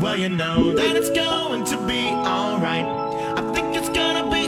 Well, you know that it's going to be alright. I think it's gonna be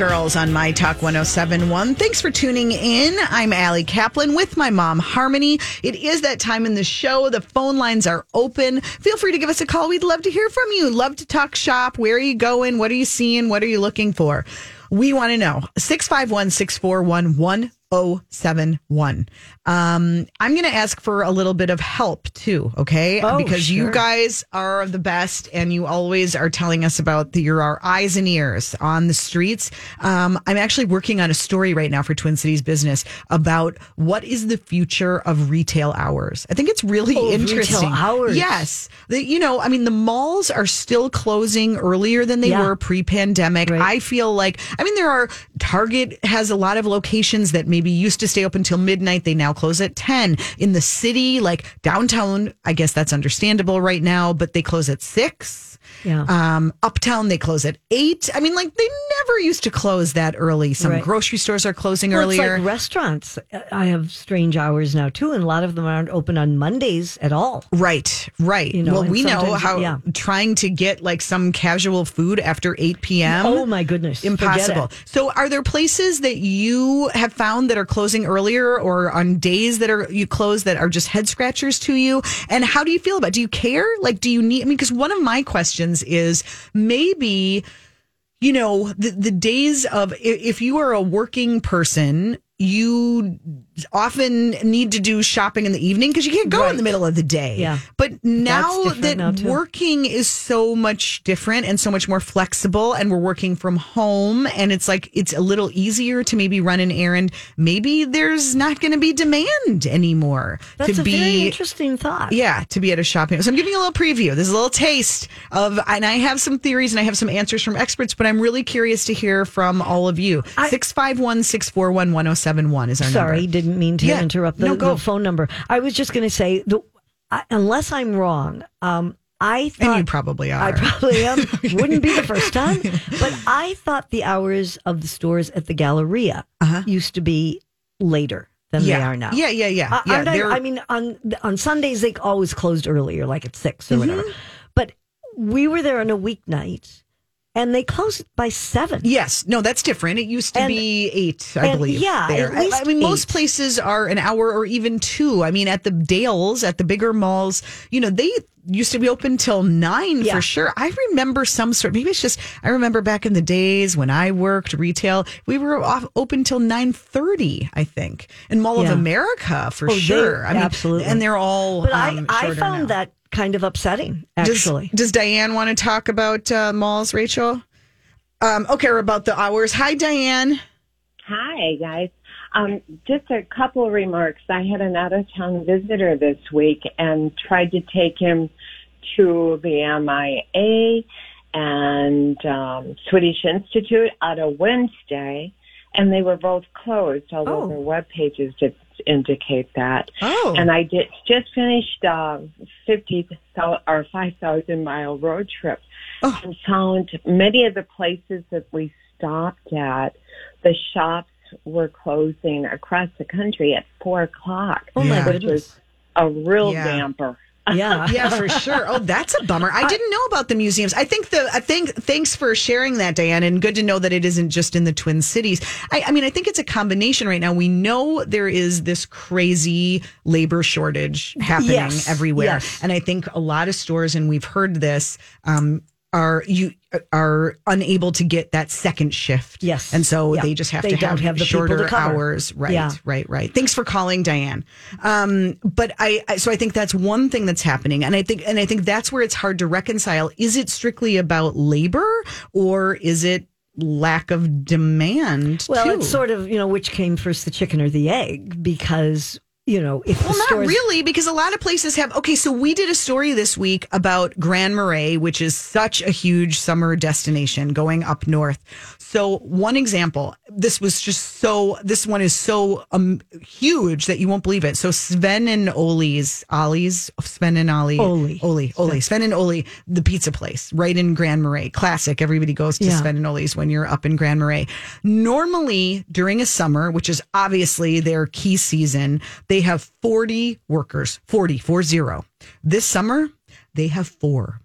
Girls on My Talk 1071. Thanks for tuning in. I'm Allie Kaplan with my mom, Harmony. It is that time in the show. The phone lines are open. Feel free to give us a call. We'd love to hear from you. Love to talk shop. Where are you going? What are you seeing? What are you looking for? We want to know. 651 641 1071. Um, I'm going to ask for a little bit of help too, okay? Oh, because you guys are the best and you always are telling us about the, you're our eyes and ears on the streets. Um, I'm actually working on a story right now for Twin Cities Business about what is the future of retail hours. I think it's really Oh, retail interesting. hours. Yes. The, you know, I mean, the malls are still closing earlier than they Yeah. were pre pandemic. Right. I feel like, I mean, there are, Target has a lot of locations that maybe used to stay open till midnight. They now close at 10. In the city, like downtown, I guess that's understandable right now, but they close at 6. Yeah. Um, uptown, they close at 8. I mean, like, they never used to close that early. Some Right. grocery stores are closing Well, earlier. Like restaurants. I have strange hours now too, and a lot of them aren't open on Mondays at all. Right, right. You know, well, we know how yeah. trying to get like some casual food after 8 p.m. Oh my goodness, Impossible. So, are there places that you have found that are closing earlier or on days that are you close that are just head scratchers to you? And how do you feel about it? Do you care? Like, do you need, I mean, because one of my questions is maybe you know the the days of if you are a working person you often need to do shopping in the evening because you can't go in the middle of the day Yeah. but now that now, working is so much different and so much more flexible and we're working from home and it's like it's a little easier to maybe run an errand maybe there's not going to be demand anymore That's to a be very interesting thought. yeah, to be at a shopping. So I'm giving you a little preview. This is a little taste of, and I have some theories and I have some answers from experts, but I'm really curious to hear from all of you. I- 651 641 1071 is our Sorry, number. didn't mean to Yeah. interrupt the, No, the phone number. I was just going to say, the, I, unless I'm wrong, um, I thought And you probably are. I probably am. Wouldn't be the first time, but I thought the hours of the stores at the Galleria used to be later than Uh-huh. yeah. they are now. Yeah, yeah, yeah. I, yeah aren't I mean, on on Sundays they always closed earlier, like at six or Mm-hmm. whatever. But we were there on a weeknight, and they closed by seven. Yes, no, that's different. It used to And- be eight, I and believe. yeah, there. at I- least I, mean, most places are an hour or even two. I mean, at the Dales, at the bigger malls, you know, they used to be open till nine Yeah. for sure. I remember some sort. Maybe it's just I remember back in the days when I worked retail, we were off, open till nine thirty. I think in Mall Yeah. of America for Oh, they- sure. I mean, absolutely. and they're all. But um, I, I found now. that kind of upsetting, Does- actually. Does, Diane want to talk about uh, malls, Rachel? Um, okay, or about the hours. Hi, Diane. Hi, guys. Um, just a couple of remarks. I had an out of town visitor this week and tried to take him to the MIA and um, Swedish Institute on a Wednesday, and they were both closed, although Oh. their web pages did indicate that. Oh. And I did just finished uh, fifty or five thousand mile road trip Oh. and found many of the places that we stopped at, the shops were closing across the country at four o'clock. Oh my which goodness. was a real Yeah. damper. Yeah. yeah, for sure. Oh, that's a bummer. I didn't know about the museums. I think the I think thanks for sharing that, Diane, and good to know that it isn't just in the Twin Cities. I, I mean, I think it's a combination right now. We know there is this crazy labor shortage happening Yes, everywhere, yes. and I think a lot of stores, and we've heard this. Um, are you are unable to get that second shift? Yes. and so Yeah. they just have They to have, have the people to shorter hours. Right, Yeah. right, right. Thanks for calling, Diane. Um, but I, I, so I think that's one thing that's happening, and I think, and I think that's where it's hard to reconcile. Is it strictly about labor, or is it lack of demand? Well, too? it's sort of, you know, which came first, the chicken or the egg, because you know, if Well, the not really, because a lot of places have. Okay, so we did a story this week about Grand Marais, which is such a huge summer destination going up north. So, one example, this was just so, this one is so um, huge that you won't believe it. So, Sven and Ole's, Ollie's, Sven and Ollie, Oli. Oli, Oli, Sven and Ole, the pizza place right in Grand Marais. Classic. Everybody goes to Yeah. Sven and Ole's when you're up in Grand Marais. Normally during a summer, which is obviously their key season, they have 40 workers, 40, four zero. This summer, they have four.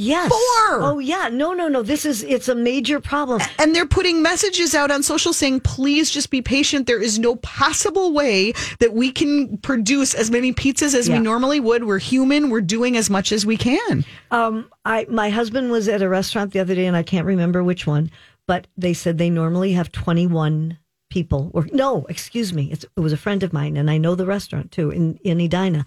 Yes. Four! Oh yeah. No, no, no. This is it's a major problem. And they're putting messages out on social saying, please just be patient. There is no possible way that we can produce as many pizzas as Yeah. we normally would. We're human. We're doing as much as we can. Um, I my husband was at a restaurant the other day, and I can't remember which one, but they said they normally have twenty one people. Or no, excuse me, it's, it was a friend of mine, and I know the restaurant too in in Edina,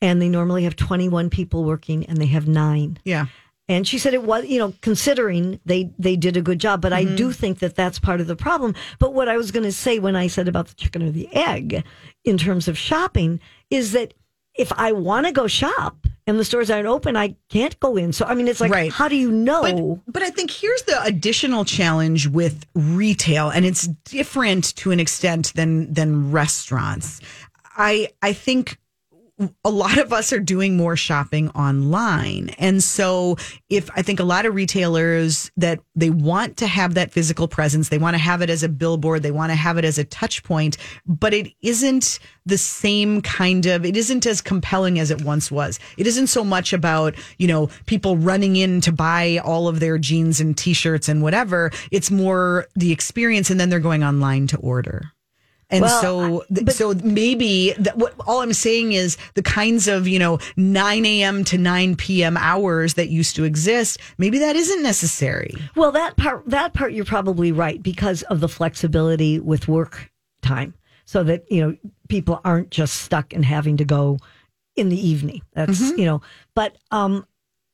and they normally have twenty one people working, and they have nine. Yeah. And she said it was, you know, considering they they did a good job, but I Mm-hmm. do think that that's part of the problem. But what I was going to say when I said about the chicken or the egg, in terms of shopping, is that if I want to go shop and the stores aren't open, I can't go in. So I mean, it's like, Right. how do you know? But, but I think here's the additional challenge with retail, and it's different to an extent than than restaurants. I I think a lot of us are doing more shopping online. And so if I think a lot of retailers that they want to have that physical presence, they want to have it as a billboard, they want to have it as a touch point, but it isn't the same kind of it isn't as compelling as it once was. It isn't so much about, you know, people running in to buy all of their jeans and t-shirts and whatever. It's more the experience and then they're going online to order. And Well, so, th- so maybe that what all I'm saying is the kinds of you know 9 a.m. to 9 p.m. hours that used to exist. Maybe that isn't necessary. Well, that part, that part, you're probably right because of the flexibility with work time, so that you know people aren't just stuck in having to go in the evening. That's you know, but um,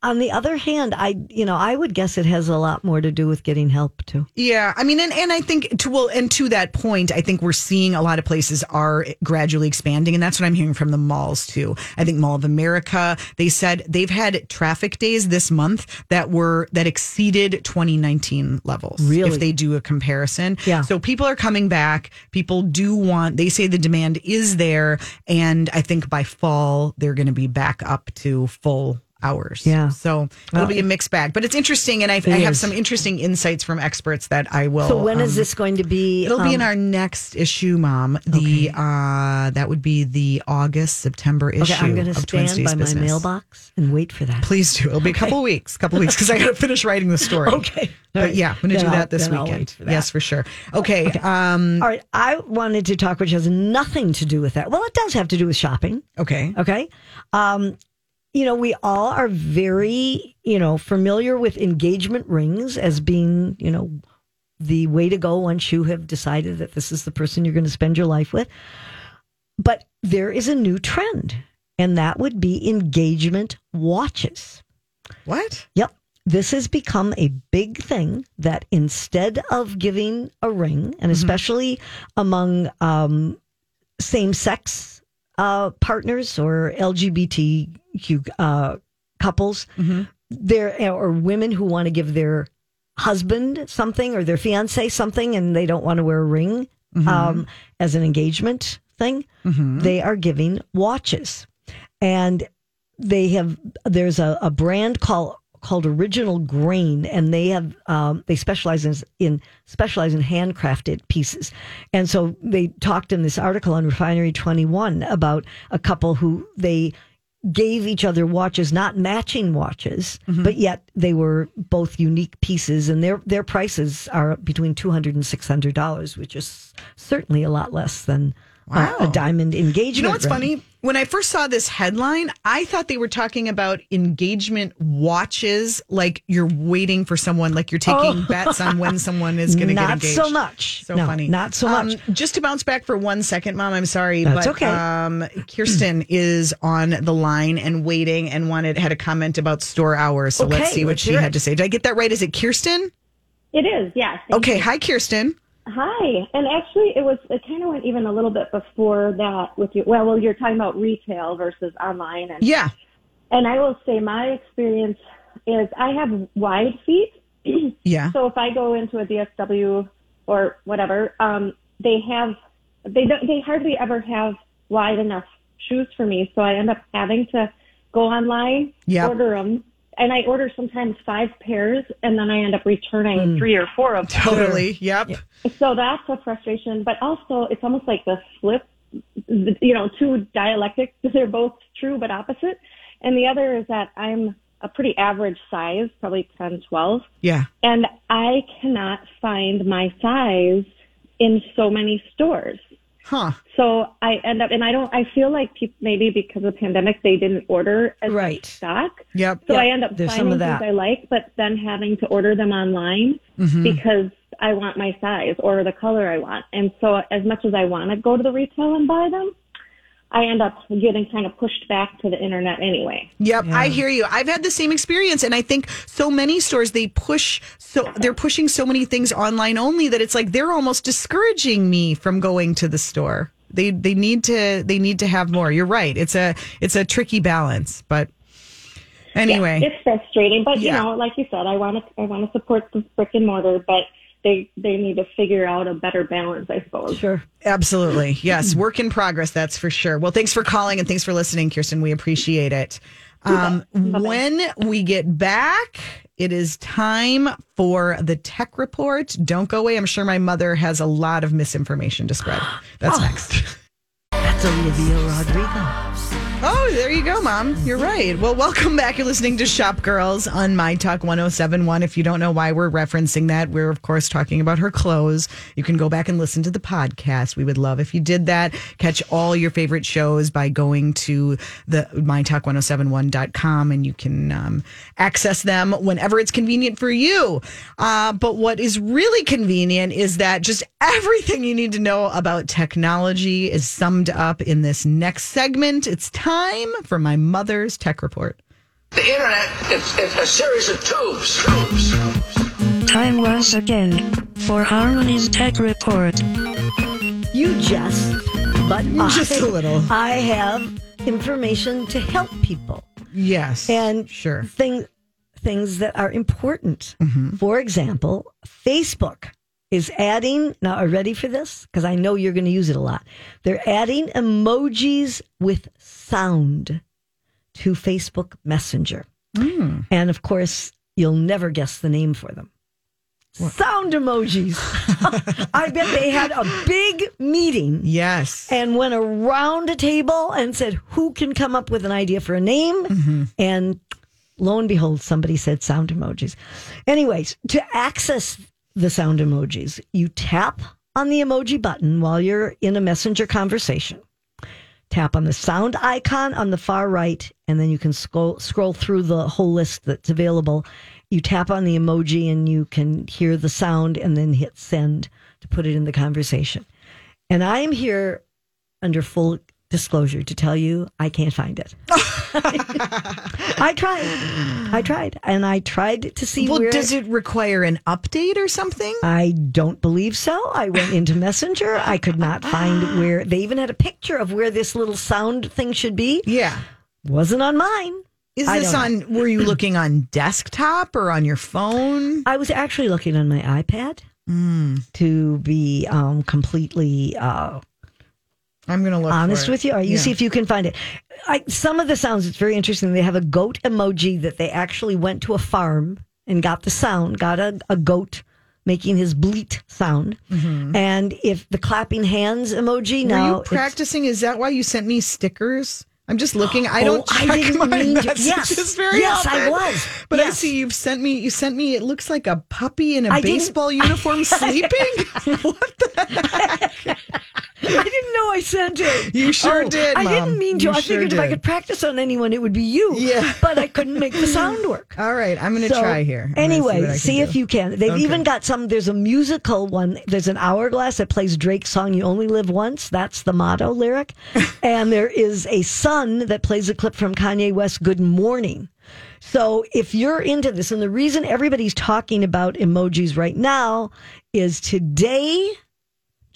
on the other hand, I you know I would guess it has a lot more to do with getting help too. Yeah, I mean, and, and I think to well, and to that point, I think we're seeing a lot of places are gradually expanding, and that's what I'm hearing from the malls too. I think Mall of America, they said they've had traffic days this month that were that exceeded 2019 levels. Really? if they do a comparison, Yeah. So people are coming back. People do want. They say the demand is there, and I think by fall they're going to be back up to full hours. Yeah. So it'll be a mixed bag, but it's interesting, and I, I have some interesting insights from experts that I will. So when is um, this going to be? It'll be in um, our next issue, Mom. The uh that would be the August September issue. Okay, I'm going to stand by my mailbox and wait for that. Please do. It'll be a couple weeks, couple weeks because I got to finish writing the story. Okay. but yeah, I'm going to do that this weekend. for that. Yes, for sure. Okay. Um. All right, I wanted to talk, which has nothing to do with that. Well, it does have to do with shopping. Okay. Okay. Um, you know, we all are very, you know, familiar with engagement rings as being, you know, the way to go once you have decided that this is the person you're going to spend your life with. But there is a new trend, and that would be engagement watches. What? Yep. This has become a big thing that instead of giving a ring, and especially among um, same sex uh, partners or LGBTQ uh, couples, there or women who want to give their husband something or their fiance something and they don't want to wear a ring um, as an engagement thing, they are giving watches. And they have there's a, a brand called called Original Grain, and they have um, they specialize in, in specialize in handcrafted pieces. And so they talked in this article on Refinery Twenty One about a couple who they gave each other watches, not matching watches, but yet they were both unique pieces, and their their prices are between two hundred and six hundred dollars, which is certainly a lot less than uh, a Wow. diamond engagement. You know what's ring. funny? When I first saw this headline, I thought they were talking about engagement watches, like you're waiting for someone, like you're taking bets on when someone is going to get Oh. Not engaged. so much. So No, funny. not so Um, much. just to bounce back for one second, Mom, I'm sorry, That's but okay. um, Kirsten is on the line and waiting and wanted had a comment about store hours. So let's see what let's she had it. to say. Did I get that right? Is it Kirsten? It is, yes. Thank Okay. you. Hi, Kirsten. Hi. And actually, it was it kind of went even a little bit before that with you. Well, well, you're talking about retail versus online, and Yeah. and I will say my experience is I have wide feet, Yeah. so if I go into a DSW or whatever, um, they have they don't they hardly ever have wide enough shoes for me, so I end up having to go online, Yep. order them. And I order sometimes five pairs, and then I end up returning hmm. three or four of them. Totally. Yep. So that's a frustration, but also it's almost like the flip, you know, two dialectics. They're both true but opposite. And the other is that I'm a pretty average size, probably 10, 12, Yeah. and I cannot find my size in so many stores. Huh. So I end up, and I don't, I feel like peop maybe because of the pandemic, they didn't order as Right. much stock. Yep. So Yeah, I end up there's finding things I like, but then having to order them online Mm-hmm. because I want my size or the color I want. And so as much as I want to go to the retail and buy them, I end up getting kind of pushed back to the internet anyway. Yep, I hear you. I've had the same experience, and I think so many stores they push so they're pushing so many things online only that it's like they're almost discouraging me from going to the store. They they need to they need to have more. You're right. It's a it's a tricky balance, but anyway, It's frustrating, but Yeah. you know, like you said, I want to I want to support the brick and mortar, but they they need to figure out a better balance, I suppose. Sure. absolutely yes, work in progress. That's for sure. Well, thanks for calling and thanks for listening, Kirsten. We appreciate it. Um, when we get back, it is time for the tech report. Don't go away. I'm sure my mother has a lot of misinformation to spread. That's next. Olivia Rodrigo. Oh, there you go, Mom. You're right. Well, welcome back. You're listening to Shop Girls on My Talk 1071. If you don't know why we're referencing that, we're, of course, talking about her clothes. You can go back and listen to the podcast. We would love if you did that. Catch all your favorite shows by going to the mytalk1071.com and you can um, access them whenever it's convenient for you. Uh, but what is really convenient is that just everything you need to know about technology is summed up in this next segment. It's time for my mother's tech report. The internet, it's, it's a series of tubes. Tubes. Time once again for Harmony's Tech Report. You just, but Just I, a little. I have information to help people Yes. and sure. thing, things that are important. Mm-hmm. For example, Facebook is adding. Now, are you ready for this? Because I know you're going to use it a lot. They're adding emojis with sound to Facebook Messenger, Hmm. and of course, you'll never guess the name for them. Sound emojis. I bet they had a big meeting Yes. and went around a table and said, Who can come up with an idea for a name? Mm-hmm. And lo and behold, somebody said sound emojis. Anyways, to access the sound emojis, you tap on the emoji button while you're in a messenger conversation. Tap on the sound icon on the far right, and then you can scroll, scroll through the whole list that's available. You tap on the emoji and you can hear the sound and then hit send to put it in the conversation. And I am here under full disclosure to tell you I can't find it. I tried. I tried. And I tried to see well, does it require an update or something? I don't believe so. I went into Messenger. I could not find where they even had a picture of where this little sound thing should be. yeah. Wasn't on mine. Is this on, were you looking on desktop or on your phone? I was actually looking on my iPad Hmm. to be um, completely uh, I'm going to look honest for it. with you. Or you Yeah. see if you can find it. I, some of the sounds, it's very interesting. They have a goat emoji that they actually went to a farm and got the sound, got a, a goat making his bleat sound. And if the clapping hands emoji Mm-hmm. Were now you practicing? Is that why you sent me stickers? I'm just looking. I don't Oh, I didn't my mean to- messages yes. very Yes, I was. But I see you've sent me. You sent me. It looks like a puppy in a I didn't- baseball uniform sleeping. what the? I didn't know I sent it. You sure Oh, did, I Mom. didn't mean to. You I sure figured if I could practice on anyone, it would be you. Yeah. But I couldn't make the sound work. All right, I'm going to So, try here. I'm Anyway, can see, if you can. They've Okay. even got some. There's a musical one. There's an hourglass that plays Drake's song "You Only Live Once." That's the motto lyric. and there is a sun that plays a clip from Kanye West "Good Morning." So if you're into this, and the reason everybody's talking about emojis right now is today,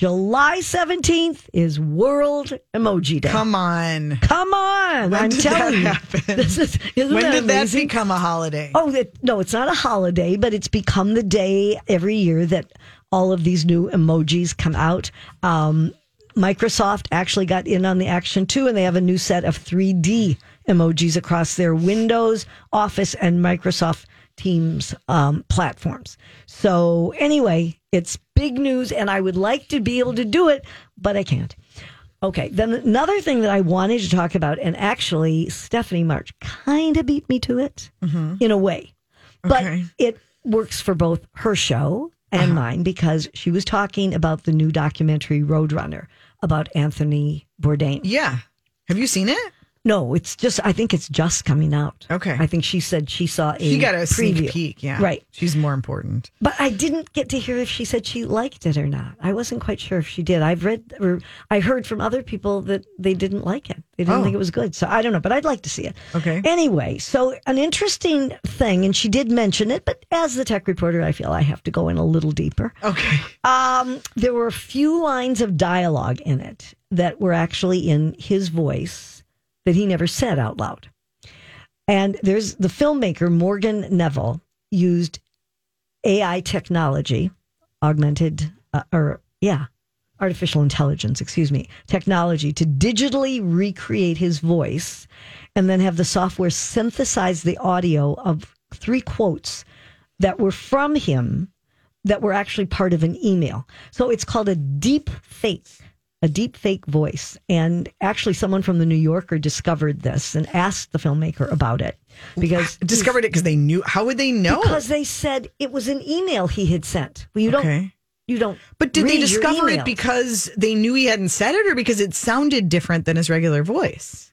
July 17th, is World Emoji Day. Come on. Come on. When I'm did telling that you. This is, isn't When that did that become a holiday? Oh, that, no, it's not a holiday, but it's become the day every year that all of these new emojis come out. Um, Microsoft actually got in on the action too, and they have a new set of 3D emojis across their Windows, Office, and Microsoft Teams um, platforms. So, anyway, it's big news, and I would like to be able to do it, but I can't. Okay, then another thing that I wanted to talk about, and actually Stephanie March kind of beat me to it mm-hmm. in a way, but Okay. it works for both her show and uh-huh. mine because she was talking about the new documentary Roadrunner about Anthony Bourdain. Yeah. Have you seen it? No, it's just I think it's just coming out. Okay. I think she said she saw a She got a preview. sneak peek. Yeah. Right. She's more important. But I didn't get to hear if she said she liked it or not. I wasn't quite sure if she did. I've read or I heard from other people that they didn't like it. They didn't Oh. think it was good. So I don't know, but I'd like to see it. Okay. Anyway, so an interesting thing, and she did mention it, but as the tech reporter, I feel I have to go in a little deeper. Okay. Um, there were a few lines of dialogue in it that were actually in his voice that he never said out loud. And there's the filmmaker Morgan Neville used AI technology, augmented, uh, or yeah, artificial intelligence, excuse me, technology to digitally recreate his voice and then have the software synthesize the audio of three quotes that were from him that were actually part of an email. So it's called a deep fake, a deep fake voice. And actually, someone from the New Yorker discovered this and asked the filmmaker about it because Discovered it because they knew. How would they know? because they said it was an email he had sent. Well, you don't. okay. You don't. But did they discover it because they knew he hadn't said it or because it sounded different than his regular voice?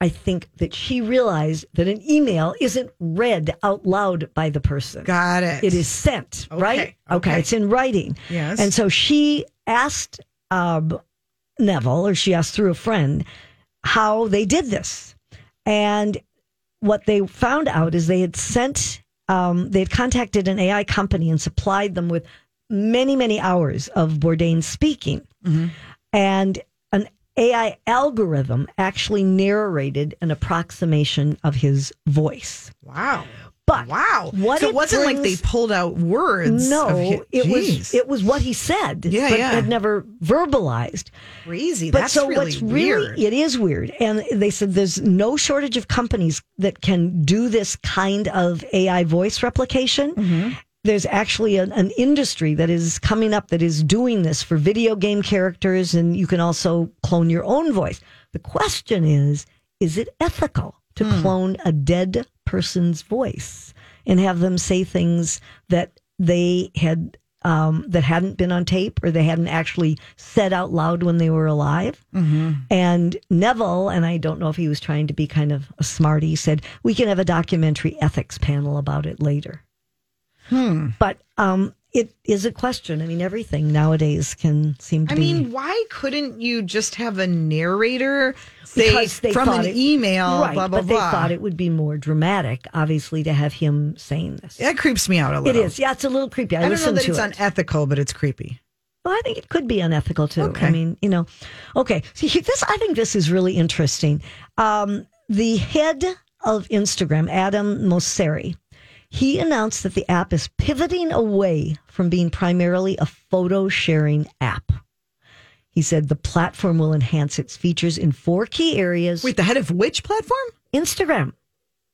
I think that she realized that an email isn't read out loud by the person. Got it. It is sent, Okay, right? okay. It's in writing. Yes. And so she asked um, Neville, or she asked through a friend, how they did this. And what they found out is they had sent, um, they had contacted an AI company and supplied them with many, many hours of Bourdain speaking. And an AI algorithm actually narrated an approximation of his voice. wow. But Wow. what so it it wasn't like they pulled out words. No, it was it was what he said. Yeah, but yeah. had never verbalized. crazy. But That's so really what's weird. really it is weird, and they said there's no shortage of companies that can do this kind of AI voice replication. Mm-hmm. There's actually an, an industry that is coming up that is doing this for video game characters, and you can also clone your own voice. The question is: Is it ethical to Hmm. clone a dead person's voice and have them say things that they had um, that hadn't been on tape or they hadn't actually said out loud when they were alive? And Neville, and I don't know if he was trying to be kind of a smarty, said we can have a documentary ethics panel about it later. Hmm. But um, it is a question. I mean, everything nowadays can seem to I be. mean, why couldn't you just have a narrator say from an it- email, right? blah blah but blah? they thought it would be more dramatic, obviously, to have him saying this. that creeps me out a it little. It is. yeah, it's a little creepy. I, I don't know that it's it. unethical, but it's creepy. Well, I think it could be unethical too. Okay. I mean, you know, okay. See, this I think this is really interesting. Um, the head of Instagram, Adam Mosseri, he announced that the app is pivoting away from being primarily a photo sharing app. He said the platform will enhance its features in four key areas. Wait, the head of which platform? Instagram.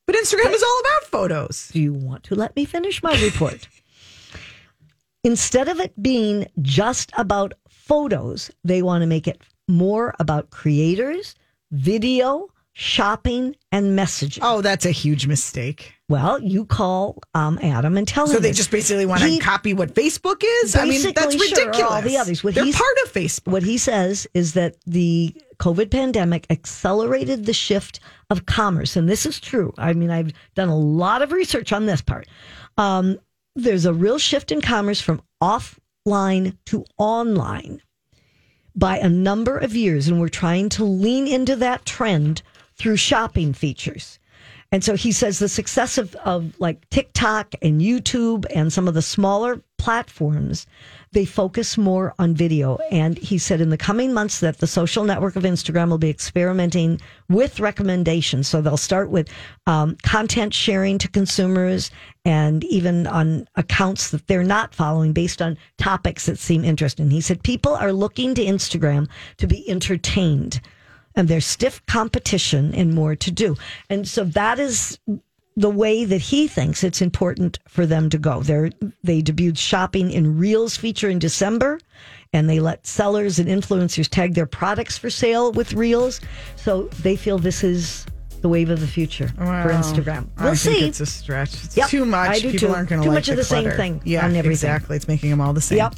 But Instagram is all about photos. Do you want to let me finish my report? Instead of it being just about photos, they want to make it more about creators, video, shopping, and messaging. Oh, that's a huge mistake. Well, you call um, Adam and tell So him. So they just basically want He- to copy what Facebook is. I mean, that's Basically, sure, ridiculous. all the others. What They're part of Facebook. What he says is that the COVID pandemic accelerated the shift of commerce. And this is true. I mean, I've done a lot of research on this part. Um, there's a real shift in commerce from offline to online by a number of years. And we're trying to lean into that trend through shopping features. And so he says the success of, of like TikTok and YouTube and some of the smaller platforms, they focus more on video. And he said in the coming months that the social network of Instagram will be experimenting with recommendations. So they'll start with um, content sharing to consumers and even on accounts that they're not following based on topics that seem interesting. He said people are looking to Instagram to be entertained and there's stiff competition and more to do. And so that is the way that he thinks it's important for them to go. They're, they debuted shopping in Reels feature in December, and they let sellers and influencers tag their products for sale with Reels. So they feel this is the wave of the future for Instagram. We'll I see. think it's a stretch. It's Yep, too much. I do People too. aren't going to Too like much of the same thing Yeah, on everything. exactly. It's making them all the same. Yep.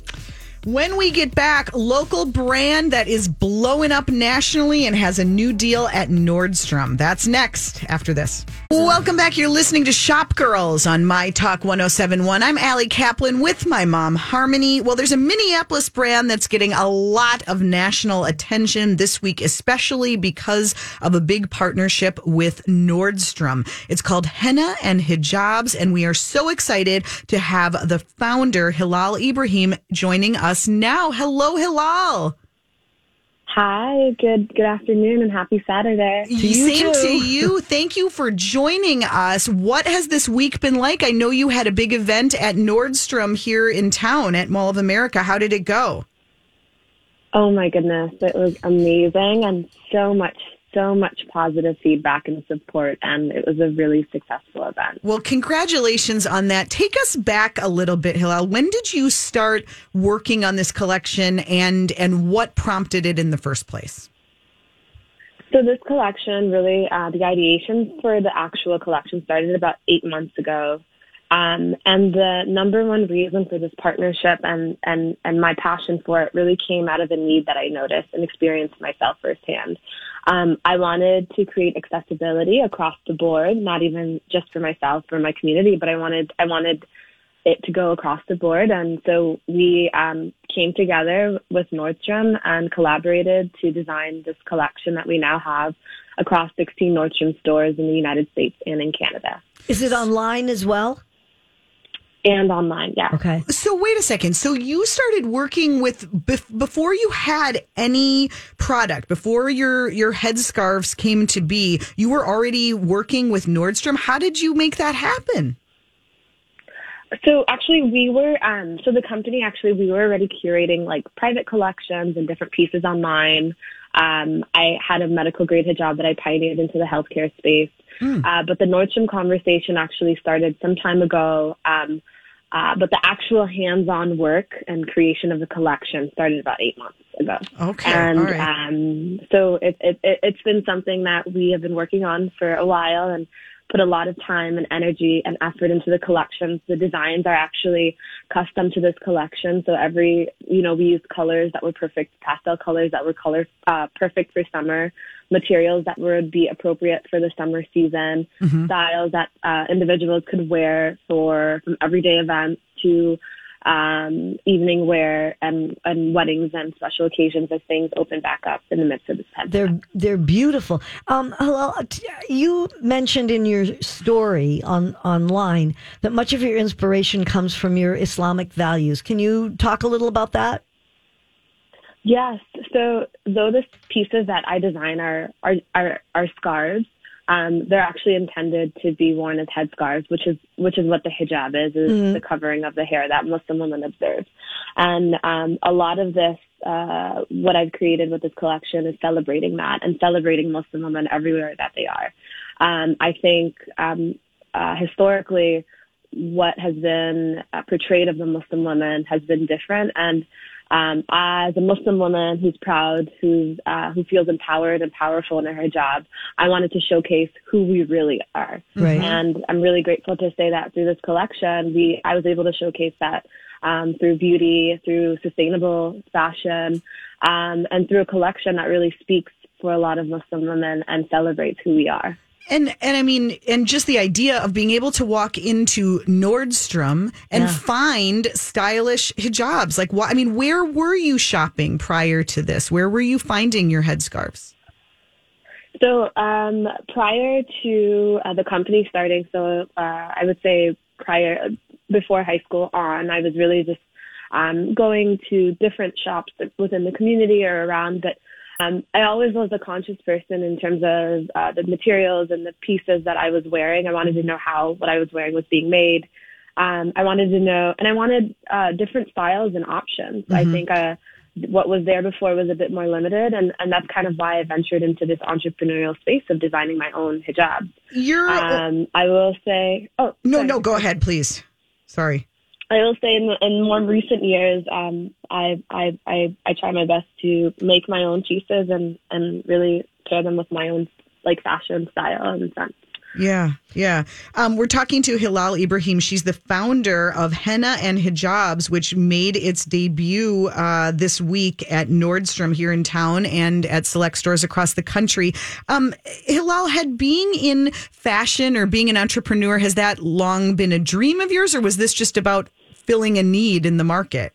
When we get back, local brand that is blowing up nationally and has a new deal at Nordstrom. That's next after this. Welcome back. You're listening to Shop Girls on My Talk 1071. I'm Allie Kaplan with my mom, Harmony. Well, there's a Minneapolis brand that's getting a lot of national attention this week, especially because of a big partnership with Nordstrom. It's called Henna and Hijabs, and we are so excited to have the founder, Hilal Ibrahim, joining us now. Hello, Hilal. Hi, good good afternoon and happy Saturday. Same to you. Thank you for joining us. What has this week been like? I know you had a big event at Nordstrom here in town at Mall of America. How did it go? Oh my goodness, it was amazing and so much so much positive feedback and support and it was a really successful event. Well, congratulations on that. Take us back a little bit, Hilal. When did you start working on this collection and and what prompted it in the first place? So this collection really, uh, the ideation for the actual collection started about eight months ago. Um, and the number one reason for this partnership and, and, and my passion for it really came out of a need that I noticed and experienced myself firsthand. Um, I wanted to create accessibility across the board, not even just for myself or my community, but I wanted, I wanted it to go across the board. And so we um, came together with Nordstrom and collaborated to design this collection that we now have across 16 Nordstrom stores in the United States and in Canada Is it online as well? And online. Yeah. Okay. So wait a second. So you started working with bef- before you had any product, before your your headscarves came to be. You were already working with Nordstrom. How did you make that happen? So actually we were, um, so the company actually, we were already curating like private collections and different pieces online. Um, I had a medical grade hijab that I pioneered into the healthcare space. Uh, but the Nordstrom conversation actually started some time ago. Um, uh, but the actual hands-on work and creation of the collection started about eight months ago. Okay, And all right. um, so it, it, it's been something that we have been working on for a while and put a lot of time and energy and effort into the collections. The designs are actually custom to this collection. So every, you know, we used colors that were perfect, pastel colors that were color, uh, perfect for summer, materials that would be appropriate for the summer season, styles that uh, individuals could wear for from everyday events to um, evening wear and, and weddings and special occasions as things open back up in the midst of this pandemic. They're they're beautiful. Um, you mentioned in your story on online that much of your inspiration comes from your Islamic values. Can you talk a little about that? Yes. So though the pieces that I design are are are, are scarves, um, they're actually intended to be worn as headscarves, which is which is what the hijab is, is the covering of the hair that Muslim women observe. And um, a lot of this, uh, what I've created with this collection is celebrating that and celebrating Muslim women everywhere that they are. Um, I think um, uh, historically, what has been uh, portrayed of the Muslim woman has been different. And um, as a Muslim woman who's proud, who's uh, who feels empowered and powerful in her job, I wanted to showcase who we really are. Right. And I'm really grateful to say that through this collection, we I was able to showcase that um, through beauty, through sustainable fashion, um, and through a collection that really speaks for a lot of Muslim women and celebrates who we are. And and I mean, and just the idea of being able to walk into Nordstrom and Yeah. find stylish hijabs. Like, what? I mean, where were you shopping prior to this? Where were you finding your headscarves? So um, prior to uh, the company starting, so uh, I would say prior before high school on, I was really just um, going to different shops within the community or around. But um, I always was a conscious person in terms of uh, the materials and the pieces that I was wearing. I wanted to know how what I was wearing was being made. Um, I wanted to know, and I wanted uh, different styles and options. I think uh, what was there before was a bit more limited, and, and that's kind of why I ventured into this entrepreneurial space of designing my own hijab. You're Um, I will say, oh no, sorry. no. Go ahead, please. Sorry. I will say in, in more recent years, um, I, I I I try my best to make my own pieces and and really pair them with my own like fashion style and sense. Yeah, yeah. Um, we're talking to Hilal Ibrahim. She's the founder of Henna and Hijabs, which made its debut uh, this week at Nordstrom here in town and at select stores across the country. Um, Hilal, had being in fashion or being an entrepreneur, has that long been a dream of yours, or was this just about filling a need in the market?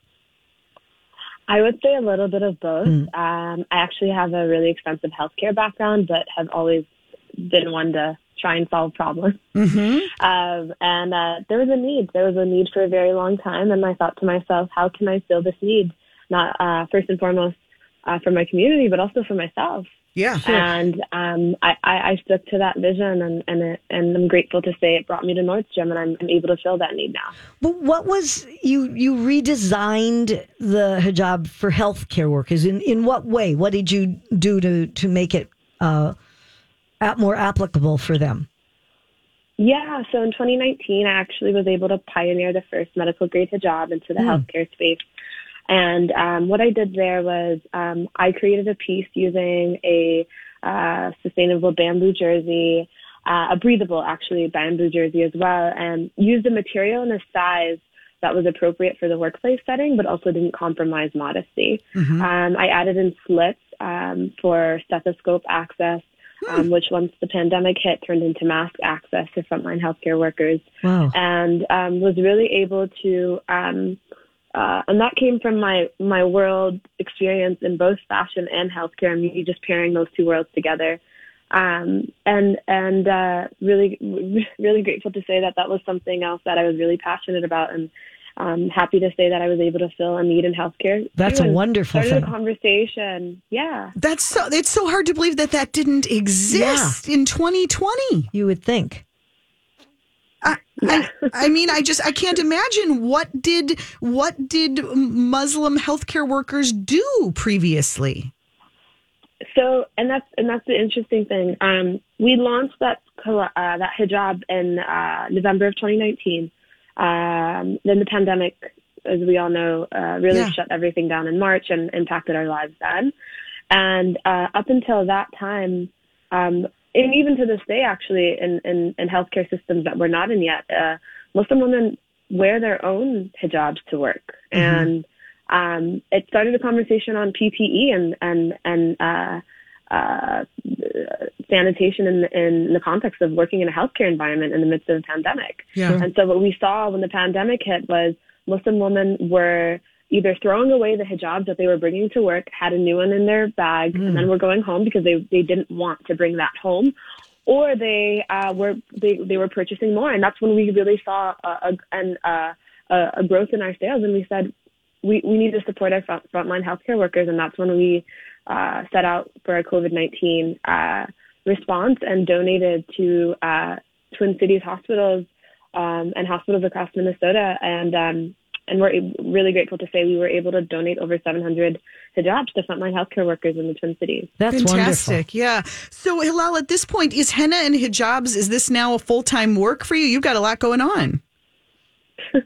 I would say a little bit of both. Um, I actually have a really extensive healthcare background, but have always been one to try and solve problems. Mm-hmm. Um, and uh, there was a need. There was a need for a very long time, and I thought to myself, how can I fill this need? Not uh, first and foremost uh, for my community, but also for myself. Yeah. And um, I, I, I stuck to that vision, and and, it, and I'm grateful to say it brought me to North Nordstrom, and I'm, I'm able to fill that need now. But what was you you redesigned the hijab for healthcare workers? In in what way? What did you do to to make it uh, ap- more applicable for them? Yeah, so in 2019, I actually was able to pioneer the first medical grade hijab into the healthcare space. And um, what I did there was um, I created a piece using a uh, sustainable bamboo jersey, uh, a breathable actually bamboo jersey as well, and used a material and a size that was appropriate for the workplace setting, but also didn't compromise modesty. Um, I added in slits um, for stethoscope access, um, which once the pandemic hit turned into mask access to frontline healthcare workers Wow. and um, was really able to um, uh, and that came from my my world experience in both fashion and healthcare and me just pairing those two worlds together um, and and uh, really really grateful to say that that was something else that I was really passionate about and um, happy to say that I was able to fill a need in healthcare. That's too, a wonderful started thing. a conversation. Yeah. That's so. It's so hard to believe that that didn't exist in 2020. You would think. I, I, mean, I just I can't imagine what did what did Muslim healthcare workers do previously. So, and that's and that's the interesting thing. Um, we launched that uh, that hijab in uh, November of 2019. Um, then the pandemic, as we all know, uh, really Yeah. shut everything down in March and impacted our lives then. And uh, up until that time, um, and even to this day, actually, in, in, in healthcare systems that we're not in yet, uh, Muslim women wear their own hijabs to work. And um, it started a conversation on PPE and and and uh, uh, sanitation in, in the context of working in a healthcare environment in the midst of a pandemic. Yeah. And so what we saw when the pandemic hit was Muslim women were either throwing away the hijabs that they were bringing to work, had a new one in their bag, and then were going home because they they didn't want to bring that home, or they uh, were they they were purchasing more, and that's when we really saw a, a an uh, a, a growth in our sales, and we said we we need to support our front, frontline healthcare workers, and that's when we uh, set out for our COVID nineteen uh, response and donated to uh, Twin Cities hospitals um, and hospitals across Minnesota, and um, and we're really grateful to say we were able to donate over 700 hijabs to frontline healthcare workers in the Twin Cities. That's Fantastic. Yeah. So Hilal, at this point, is henna and hijabs? Is this now a full time work for you? You've got a lot going on.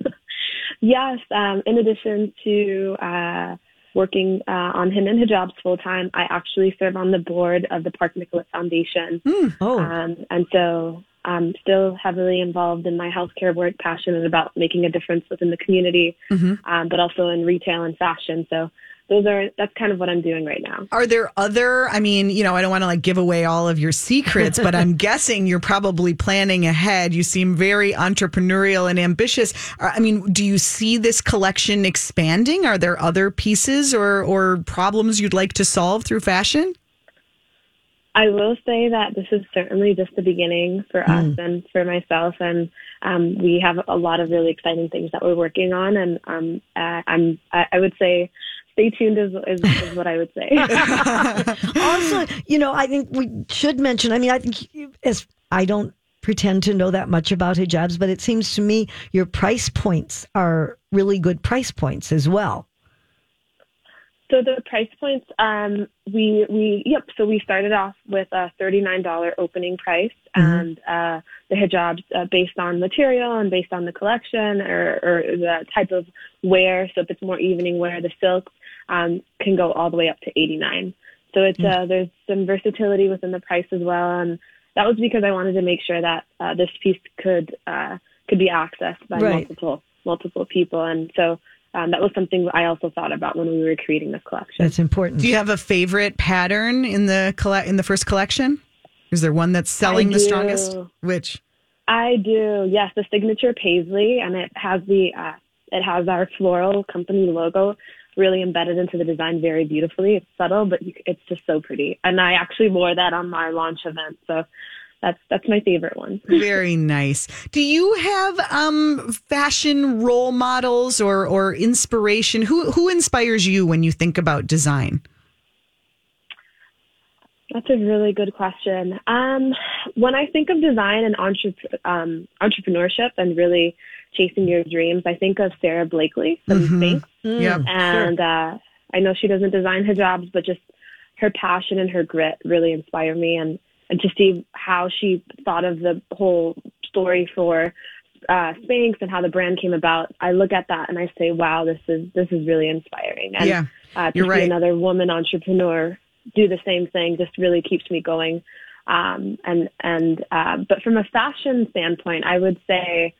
Yes, um, in addition to uh, working uh, on Henna and Hijabs full time, I actually serve on the board of the Park Nicollet Foundation. wonderful. Oh, Um, and so I'm still heavily involved in my healthcare work, passionate about making a difference within the community, um, but also in retail and fashion. So those are that's kind of what I'm doing right now. Are there other? I mean, you know, I don't want to like give away all of your secrets, but I'm guessing you're probably planning ahead. You seem very entrepreneurial and ambitious. I mean, do you see this collection expanding? Are there other pieces or or problems you'd like to solve through fashion? I will say that this is certainly just the beginning for us and for myself, and um, we have a lot of really exciting things that we're working on. And um, uh, I'm, I, I would say, stay tuned is, is, is what I would say. also, you know, I think we should mention. I mean, I think you- as I don't pretend to know that much about hijabs, but it seems to me your price points are really good price points as well. So the price points, um, we we yep. So we started off with a thirty nine dollar opening price, and uh, the hijabs uh, based on material and based on the collection or, or the type of wear. So if it's more evening wear, the silks um, can go all the way up to eighty nine. So it's uh, there's some versatility within the price as well, and that was because I wanted to make sure that uh, this piece could uh, could be accessed by Right. multiple multiple people, and so. Um, that was something I also thought about when we were creating this collection. That's important. Do you have a favorite pattern in the colle- in the first collection? Is there one that's selling I the do. strongest? Which? I do. Yes, the signature paisley, and it has the uh, it has our floral company logo really embedded into the design very beautifully. It's subtle, but you, it's just so pretty. And I actually wore that on my launch event, so that's that's my favorite one. Very nice. Do you have um fashion role models or or inspiration? Who who inspires you when you think about design? That's a really good question. Um, when I think of design and entrep- um, entrepreneurship and really chasing your dreams, I think of Sara Blakely from Spanx. Yep. and uh, I know she doesn't design hijabs, but just her passion and her grit really inspire me, and and to see how she thought of the whole story for uh, Spanx and how the brand came about. I look at that and I say, wow, this is this is really inspiring. And Yeah, uh, to you're see right. another woman entrepreneur do the same thing just really keeps me going. Um, and and uh, but from a fashion standpoint, I would say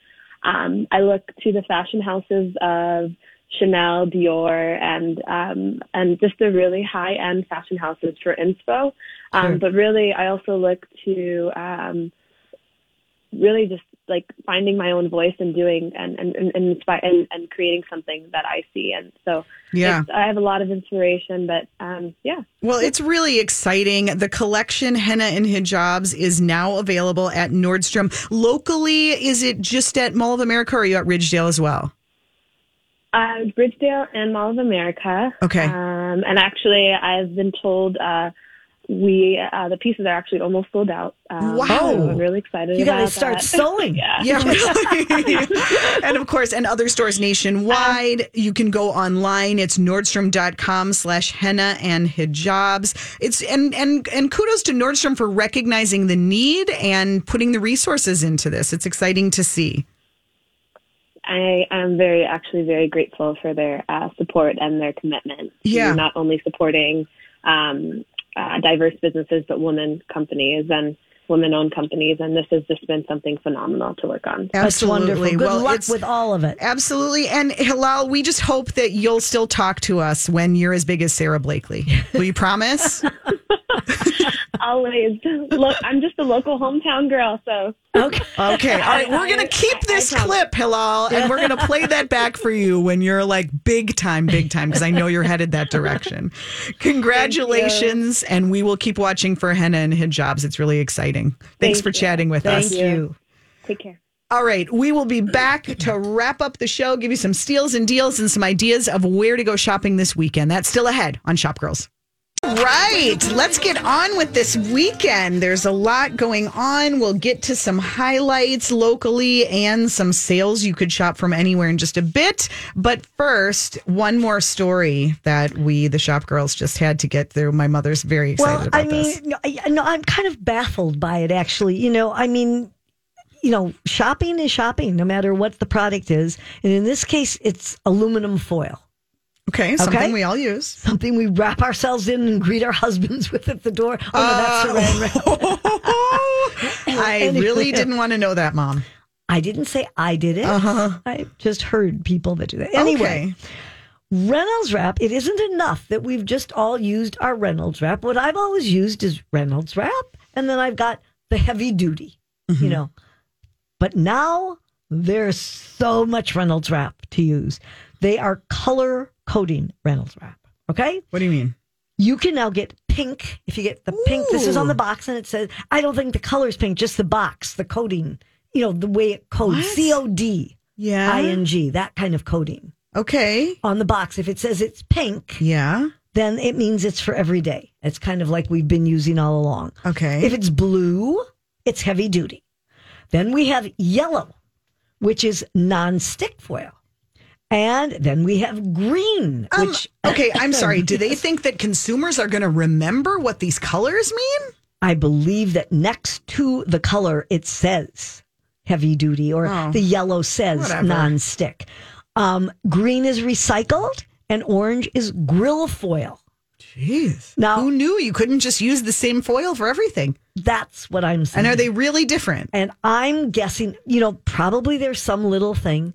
um, I look to the fashion houses of Chanel, Dior, and um, and just the really high end fashion houses for inspo. Um, Sure. But really, I also look to um, really just like finding my own voice and doing and and and, and, inspire, and, and creating something that I see. And so Yeah. I have a lot of inspiration, but um, yeah. Well, it's really exciting. The collection Henna and Hijabs is now available at Nordstrom. Locally, is it just at Mall of America or are you at Ridgedale as well? Uh, Ridgedale and Mall of America. Okay. Um, and actually, I've been told uh, we uh, the pieces are actually almost sold out. Um, Wow. so I'm really excited. You got to start that. sewing. yeah. Yeah, really. and of course, and other stores nationwide. you can go online. It's nordstrom.com slash henna and hijabs. It's and and and kudos to Nordstrom for recognizing the need and putting the resources into this. It's exciting to see. I am very, actually, very grateful for their uh, support and their commitment. to Yeah. not only supporting um, uh, diverse businesses, but women companies and women-owned companies. And this has just been something phenomenal to work on. That's wonderful. Good Well, luck with all of it. Absolutely. And Hilal, we just hope that you'll still talk to us when you're as big as Sara Blakely. Will you promise? Always. Look, I'm just a local hometown girl, so Okay. Okay. All right. We're going to keep this clip, Hilal, and we're going to play that back for you when you're like big time, big time, because I know you're headed that direction. Congratulations. And we will keep watching for henna and hijabs. It's really exciting. Thanks Thank for you. chatting with Thank us. Thank you. take care. All right, we will be back to wrap up the show, give you some steals and deals and some ideas of where to go shopping this weekend. That's still ahead on Shop Girls. Right, let's get on with this weekend. There's a lot going on. We'll get to some highlights locally and some sales you could shop from anywhere in just a bit. But first, one more story that we, the Shop Girls, just had to get through. My mother's very excited Well, about I mean, this. no, I- no, I'm kind of baffled by it, actually. You know, I mean, you know, shopping is shopping, no matter what the product is. And in this case, it's aluminum foil, Okay, something Okay. we all use. something we wrap ourselves in and greet our husbands with at the door. Oh, no, that's oh. saran wrap. I Anyway. really didn't want to know that, Mom. I didn't say I did it. Uh-huh. I just heard people that do that. Anyway, Okay. Reynolds wrap, it isn't enough that we've just all used our Reynolds wrap. What I've always used is Reynolds wrap, and then I've got the heavy duty, you mm-hmm. know. But now there's so much Reynolds wrap to use. They are color coding Reynolds wrap. Okay? What do you mean? You can now get pink. If you get the pink, this is on the box, and it says, "I don't think the color is pink, just the box, the coating. You know, the way it codes, C O D Yeah. I N G, that kind of coding Okay. on the box. If it says it's pink, Yeah. then it means it's for every day. It's kind of like we've been using all along. Okay. If it's blue, it's heavy duty. Then we have yellow, which is non-stick foil. And then we have green, Um, which okay, I'm sorry. Do they think that consumers are going to remember what these colors mean? I believe that next to the color it says heavy duty or Oh. the yellow says Whatever. non-stick. Um, green is recycled and orange is grill foil. Jeez. Now- who knew you couldn't just use the same foil for everything? That's what I'm saying. And are they really different? And I'm guessing, you know, probably there's some little thing.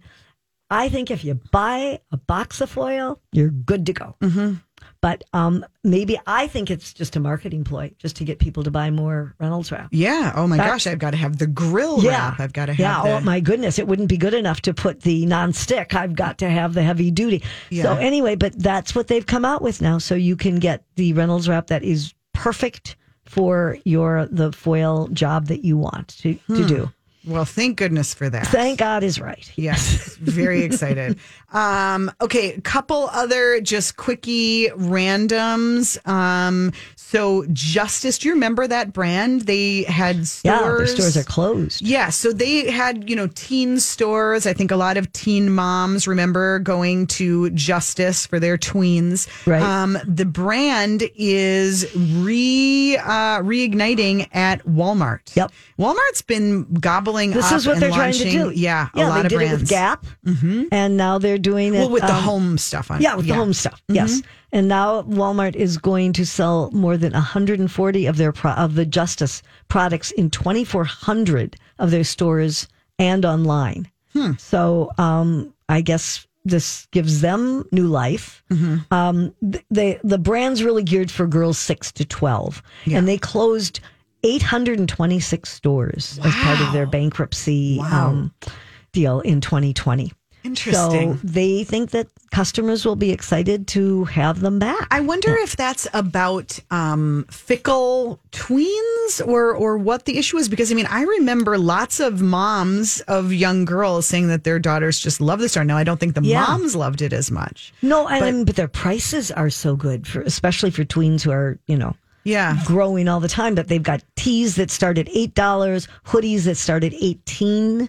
I think if you buy a box of foil, you're good to go. Mm-hmm. But um, maybe I think it's just a marketing ploy, just to get people to buy more Reynolds wrap. Yeah. Oh my That- gosh, I've got to have the grill wrap. I've got to have yeah. the, Oh my goodness, it wouldn't be good enough to put the non-stick. I've got to have the heavy duty. So anyway, but that's what they've come out with now. So you can get the Reynolds wrap that is perfect for your the foil job that you want to, Hmm. to do. Well, thank goodness for that. Thank God is right. Yes, very excited. Um, okay, a couple other just quickie randoms. Um, so Justice, do you remember that brand? They had stores. Yeah, their stores are closed. Yeah, so they had, you know, teen stores. I think a lot of teen moms remember going to Justice for their tweens. Right. Um, the brand is re uh, reigniting at Walmart. Yep. Walmart's been gobbling This up is what they're trying to do. Yeah, yeah. a lot they of did brands. it with Gap, mm-hmm. and now they're doing it. Well, with the um, home stuff on. Yeah, with the home stuff. Yes, Mm-hmm. and now Walmart is going to sell more than 140 of their pro- of the Justice products in 2,400 of their stores and online. Hmm. So, um, I guess this gives them new life. Mm-hmm. Um, they the brand's really geared for girls six to 12, and they closed 826 stores as part of their bankruptcy um, deal in 2020. Interesting. So they think that customers will be excited to have them back. I wonder if that's about um, fickle tweens or or what the issue is because I mean I remember lots of moms of young girls saying that their daughters just love the store. Now I don't think the Yeah. moms loved it as much. no, and but, their prices are so good for especially for tweens who are you know Yeah. growing all the time. That they've got tees that start at eight dollars, hoodies that start at 18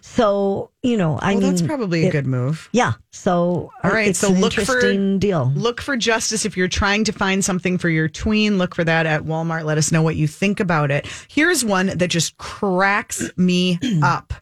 So you know, I Mm-hmm. Well, mean, that's probably a it- good move. Yeah. So All right, so an look for- deal. Look for justice if you're trying to find something for your tween. Look for that at Walmart. Let us know what you think about it. Here's one that just cracks me up.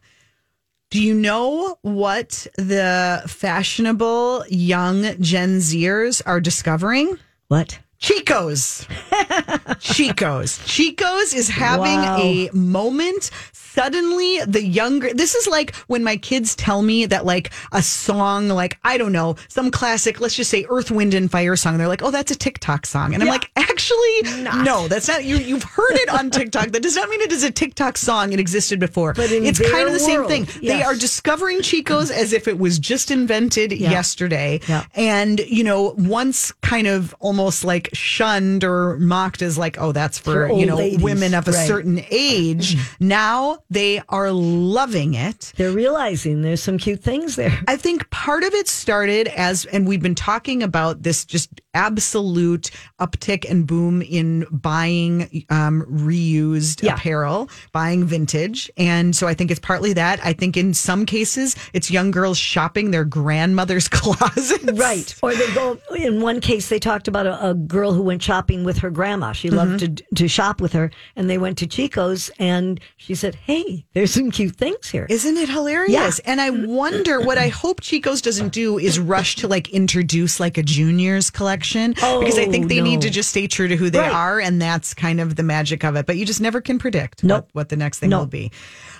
Do you know what the fashionable young Gen Zers are discovering? What? Chico's. Chico's. Chico's is having Wow. a moment. Suddenly, the younger, this is like when my kids tell me that, like, a song, like, I don't know, some classic, let's just say Earth, Wind, and Fire song. They're like, oh, that's a TikTok song. And I'm like, actually, no, that's not, you, you've heard it on TikTok. That does not mean it is a TikTok song. It existed before. But it's kind of the same world, thing. They are discovering Chico's as if it was just invented yesterday. Yeah. And, you know, once kind of almost like shunned or mocked as like, oh, that's for, For you know, ladies, women of a right. certain age. Mm-hmm. now they are loving it. They're realizing there's some cute things there. I think part of it started as, and we've been talking about this just absolute uptick and boom in buying um, reused Yeah. apparel, buying vintage. And so I think it's partly that. I think in some cases, it's young girls shopping their grandmother's closets. Right. Or they go, in one case, they talked about a, a girl who went shopping with her grandma. She loved to, to shop with her. And they went to Chico's and she said, Hey, there's some cute things here. Isn't it hilarious? And I wonder what I hope Chico's doesn't do is rush to like introduce like a juniors collection oh, because I think they Oh, need to just stay true to who they Right. are and that's kind of the magic of it. But you just never can predict Nope. what, what the next thing Nope. will be.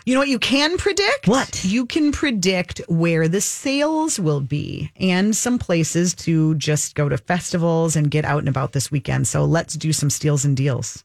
You know what you can predict? What? You can predict where the sales will be and some places to just go to festivals and get out and about this weekend. So let's do some steals and deals.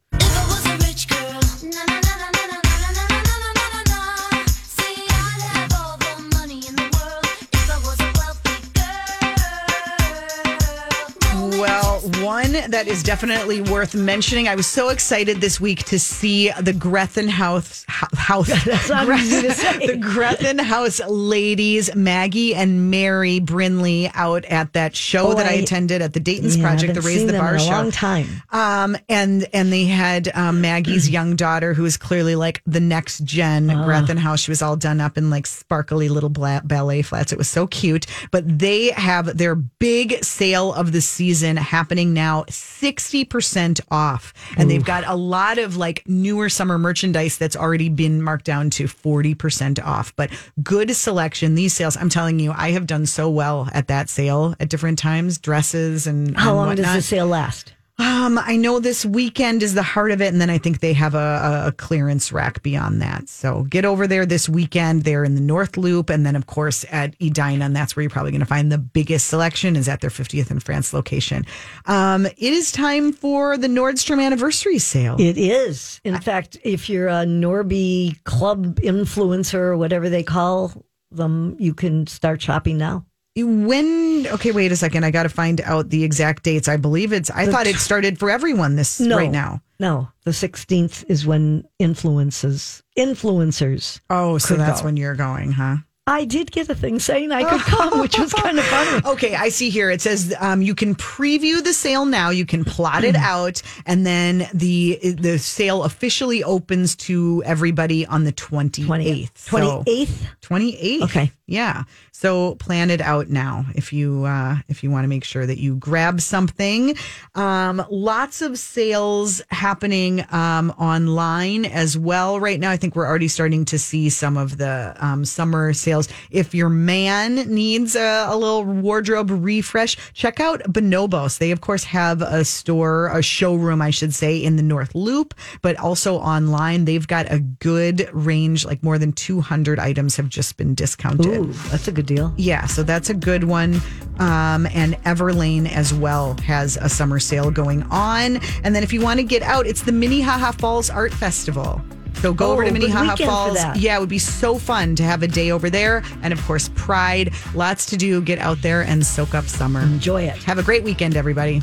That is definitely worth mentioning. I was so excited this week to see the Grethen House house That's not easy to say. the Grethen House ladies, Maggie and Mary Brinley, out at that show Oh, that I, I- attended at the Dayton's Yeah, Project, the Raise the Bar show. long time. Um, and and they had um, Maggie's young daughter, who is clearly like the next gen Ah. Grethen House. She was all done up in like sparkly little bla- ballet flats. It was so cute. But they have their big sale of the season happening now, sixty percent off, and they've got a lot of like newer summer merchandise that's already been marked down to forty percent off. But good selection. These sales, I'm telling you, I have done so well at that sale at different times, dresses and How and long does whatnot. the sale last? Um, I know this weekend is the heart of it, and then I think they have a, a clearance rack beyond that. So get over there this weekend. They're in the North Loop, and then of course at Edina, and that's where you're probably going to find the biggest selection is at their 50th and France location. Um, it is time for the Nordstrom anniversary sale. It is. In fact, if you're a Nordy club influencer or whatever they call them, you can start shopping now. When? Okay, wait a second. I got to find out the exact dates. I believe it's. I thought it started for everyone this No. right now. No, the 16th is when influences influencers. Oh, so that's go. when you're going, huh? I did get a thing saying I could come, which was kind of funny. Okay, I see here. It says um, you can preview the sale now. You can plot it out, and then the the sale officially opens to everybody on the twenty eighth. 28th? Twenty eighth. Okay. Yeah. So plan it out now if you uh, if you want to make sure that you grab something. Um, lots of sales happening um, online as well right now. I think we're already starting to see some of the um, summer sales. If your man needs a, a little wardrobe refresh, check out Bonobos. They of course have a store, a showroom, I should say, in the North Loop, but also online. They've got a good range, like more than 200 items have just been discounted. Ooh, that's a good deal. Yeah, so that's a good one. Um, and Everlane as well has a summer sale going on. And then if you want to get out, it's the Minnehaha Falls Art Festival. So go Oh, over to good Minnehaha Falls. Yeah, it would be so fun to have a day over there. And of course, Pride. Lots to do. Get out there and soak up summer. Enjoy it. Have a great weekend, everybody.